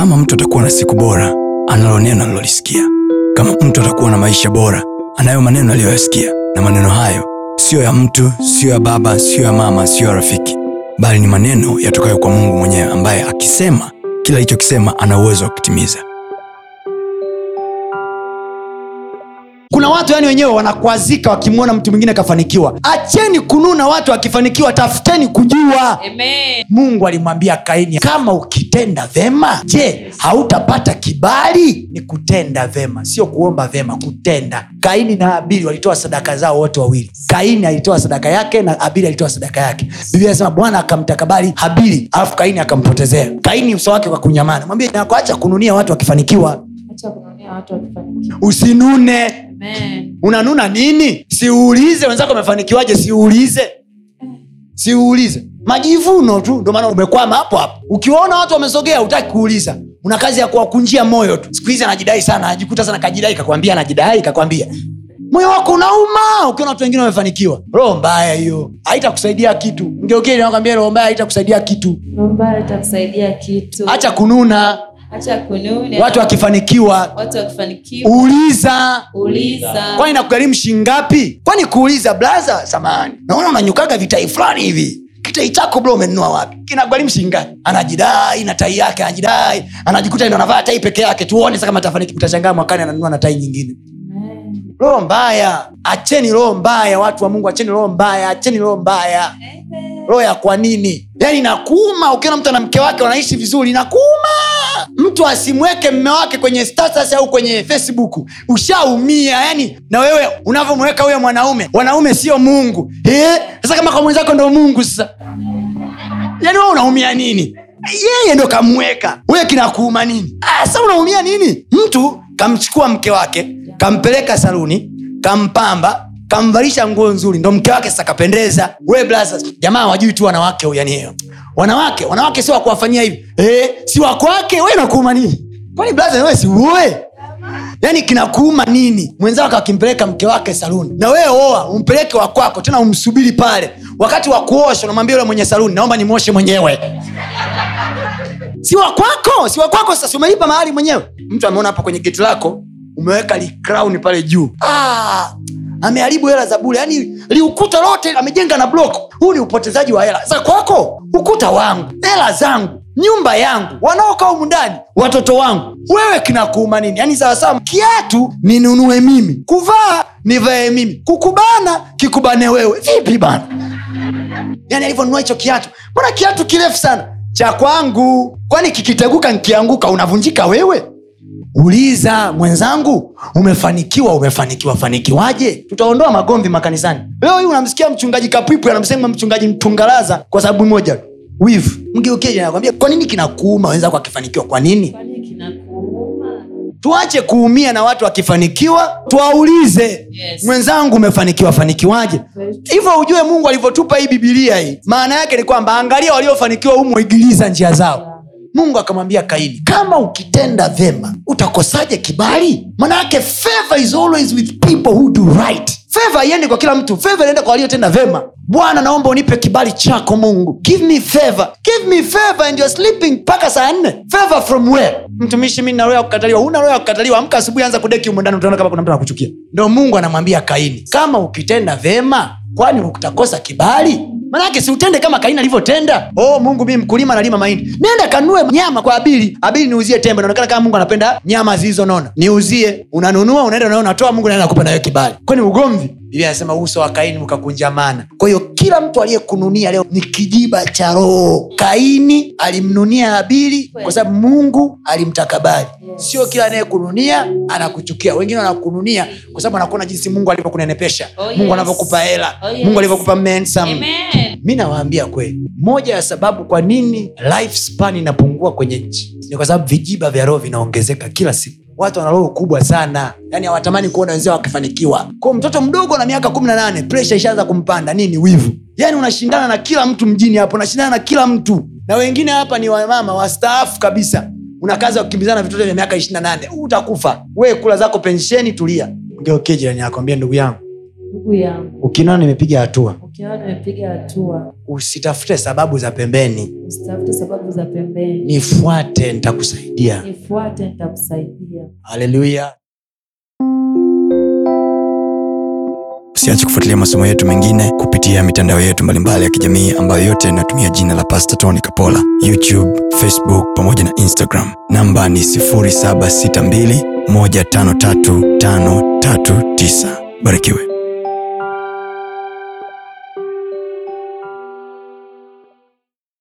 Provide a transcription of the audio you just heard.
kama mtu atakuwa na siku bora analo neno alilolisikia kama mtu atakuwa na maisha bora anayo maneno aliyoyasikia. Na maneno hayo siyo ya mtu siyo ya baba siyo ya mama siyo ya rafiki. Bali ni maneno yatokayo kwa mungu mwenyewe ambaye akisema kila alichokisema ana uwezo wa kutimiza. Kuna watu yani wenyewe wanakwazika wakimwona mtu mwingine akafanikiwa. Acheni kununa watu akifanikiwa tafuteni kujua. Amen. mungu alimwambia kaini kama ukitenda vema? Je hautapata kibali? Ni kutenda vema sio kuomba vema kutenda. Kaini na abili walitoa sadaka zao wote wawili. Kaini alitoa sadaka yake na abili alitoa sadaka yake. Biblia anasema bwana akamtakabali habili alafu kaini akampotezea. Kaini uso wake kwa kunyamana mwambie nakuacha kununia watu wakifanikiwa. Acha kununia watu wakifanikiwa. usinune. Amen. unanuna nini? Siuulize wenzako amefanikiwaje siuulize siuulize majivuno tu ndio maana umekwama hapo hapo. Ukiwaona watu wamesogea utaki kuuliza. Una kazi ya kuwakunjia moyo tu. Siku hizi anajidai sana anajikuta sana kajidai kakwambia anajidai kakwambia. Moyo wako unauma ukiona watu wengine wamefanikiwa. Roho mbaya hiyo. Haitakusaidia kitu. Mgeuknakwambia roho mbaya haitakusaidia kitu. Hacha kununa. Acha wakifanikiwa. Watu wakifanikiwa. uliza Uliza. kwani nakugharimu shingapi kwani kuuliza blaza samani naona unanyukaga vitai fulani hivi kitai chako bro umenunua wapi? Kinagharimu shingapi anajidai na tai yake anajidai. Anajikuta ndo anavaa tai peke yake. Tuone sa kama utashangaa mwakani ananunua na tai nyingine. Roho mbaya. Acheni roho mbaya watu wa mungu acheni roho mbaya acheni roho mbaya. Roho ya kwa nini? Yani nakuuma ukiona mtu na mke wake wanaishi vizuri nakuuma mtu asimweke mme wake kwenye status au kwenye facebook. Ushaumia yani na wewe unavyomweka huyo mwanaume wanaume sio mungu. Eh, sasa kama kwa mwenzako ndo mungu sasa. Yani wewe unaumia nini? Yeye ndo kamweka. Wewe kinakuuma nini? Sa unaumia nini? Mtu kamchukua mke wake kampeleka saluni kampamba kamvalisha nguo nzuri ndo mke wake sasa we blaza jamaa wajui tu wanawake yani wanawake wanawake si wakuwafanyia hivi. Eh, si wakwake we nakuuma nini? Kwani blaza wewe si yaani kinakuuma nini? Mwenzako akimpeleka mke wake saluni. Na wewe oa umpeleke wakwako tena umsubiri pale. Wakati wa kuosha unamwambia yule mwenye saluni naomba nimwoshe mwenyewe. Si wakwako si wakwako sasa umelipa mahali mwenyewe? Mtu ameona hapo kwenye geti lako umeweka likrauni pale juu. Ah, ameharibu hela za bule yani liukuta lote amejenga na blok huu ni upotezaji wa hela. Za kwako ukuta wangu hela zangu nyumba yangu wanaokaa humu watoto wangu. Wewe kinakuuma nini? Yaani sawasawa kiatu ninunue mimi kuvaa nivae mimi kukubana kikubane wewe. Vipi bana? Yani alivyonunua hicho kiatu mbona kiatu kirefu sana? Cha kwangu. Kwani kikiteguka nkianguka unavunjika wewe uliza mwenzangu umefanikiwa umefanikiwa fanikiwaje? Tutaondoa magomvi makanisani. Leo hii unamsikia mchungaji kapwipu anamsema mchungaji mtungalaza kwa sababu moja wivu. Mgeukeje nakwambia kwa nini kinakuuma wenzako akifanikiwa kwa nini? Tuache kuumia na watu wakifanikiwa tuwaulize Yes. mwenzangu umefanikiwa fanikiwaje? Hivyo ujue mungu alivyotupa hii bibilia hii. Maana yake ni kwamba angalia waliofanikiwa humo igiliza njia zao mungu akamwambia kaini kama ukitenda vyema utakosaje kibali? Manayake favor is always with people who do right. Feva haiendi kwa kila mtu feva inaenda kwa waliotenda vema bwana naomba unipe kibali chako mungu. Give me favor. Give me favor and you're sleeping mpaka saa nne. Favor from where? Mtumishi mi na ya kukataliwa. Huna roho ya kukataliwa. Amka asubuhi anza kudeki humo utaona kama kuna mtu anakuchukia. Ndo mungu anamwambia kaini kama ukitenda vema kwani utakosa kibali manake siutende kama kaini alivyotenda? Oh mungu mi mkulima nalima mahindi. Nenda kanue nyama kwa abili. Abili niuzie tembe naonekana kama mungu anapenda nyama zilizonona niuzie unanunua unaenda nayo unatoa mungu naenda kupa nayo kibali. Kwani ugomvi biblia anasema uso wa kaini ukakunjamana. Kwa hiyo kila mtu aliyekununia leo ni kijiba cha roho. Kaini alimnunia habili kwa sababu mungu alimtakabali. Sio kila anayekununia anakuchukia. Wengine wanakununia kwa sababu anakuona jinsi mungu alivyokunenepesha. Oh, mungu anavyokupa hela. Oh, yes. mungu alivyokupa mensam mi nawaambia kweli moja ya sababu kwa nini lifespan inapungua kwenye nchi ni kwa sababu vijiba vya roho vinaongezeka kila siku watu wana roho kubwa sana. Yani hawatamani kuona wenzao wakifanikiwa. Kwao mtoto mdogo na miaka kumi na nane presha ishaanza kumpanda. Nini? Wivu. Yani unashindana na kila mtu mjini hapo unashindana na kila mtu. Na wengine hapa ni wamama wastaafu kabisa. Una kazi ya kukimbizana vitoto vya miaka ishiri na nane. Utakufa. We kula zako pensheni tulia. Ngeukie jirani yako ambia ndugu yangu. Ndugu yangu, ukinaona nimepiga hatua nimepiga hatua, usitafute sababu za pembeni usitafute sababu za pembeni, nifuate nitakusaidia nifuate, nitakusaidia. haleluya usiache kufuatilia masomo yetu mengine kupitia mitandao yetu mbalimbali ya kijamii ambayo yote inatumia jina la Pastor Tony Kapola, YouTube, Facebook pamoja na Instagram. Namba ni 0762153539. Barikiwe.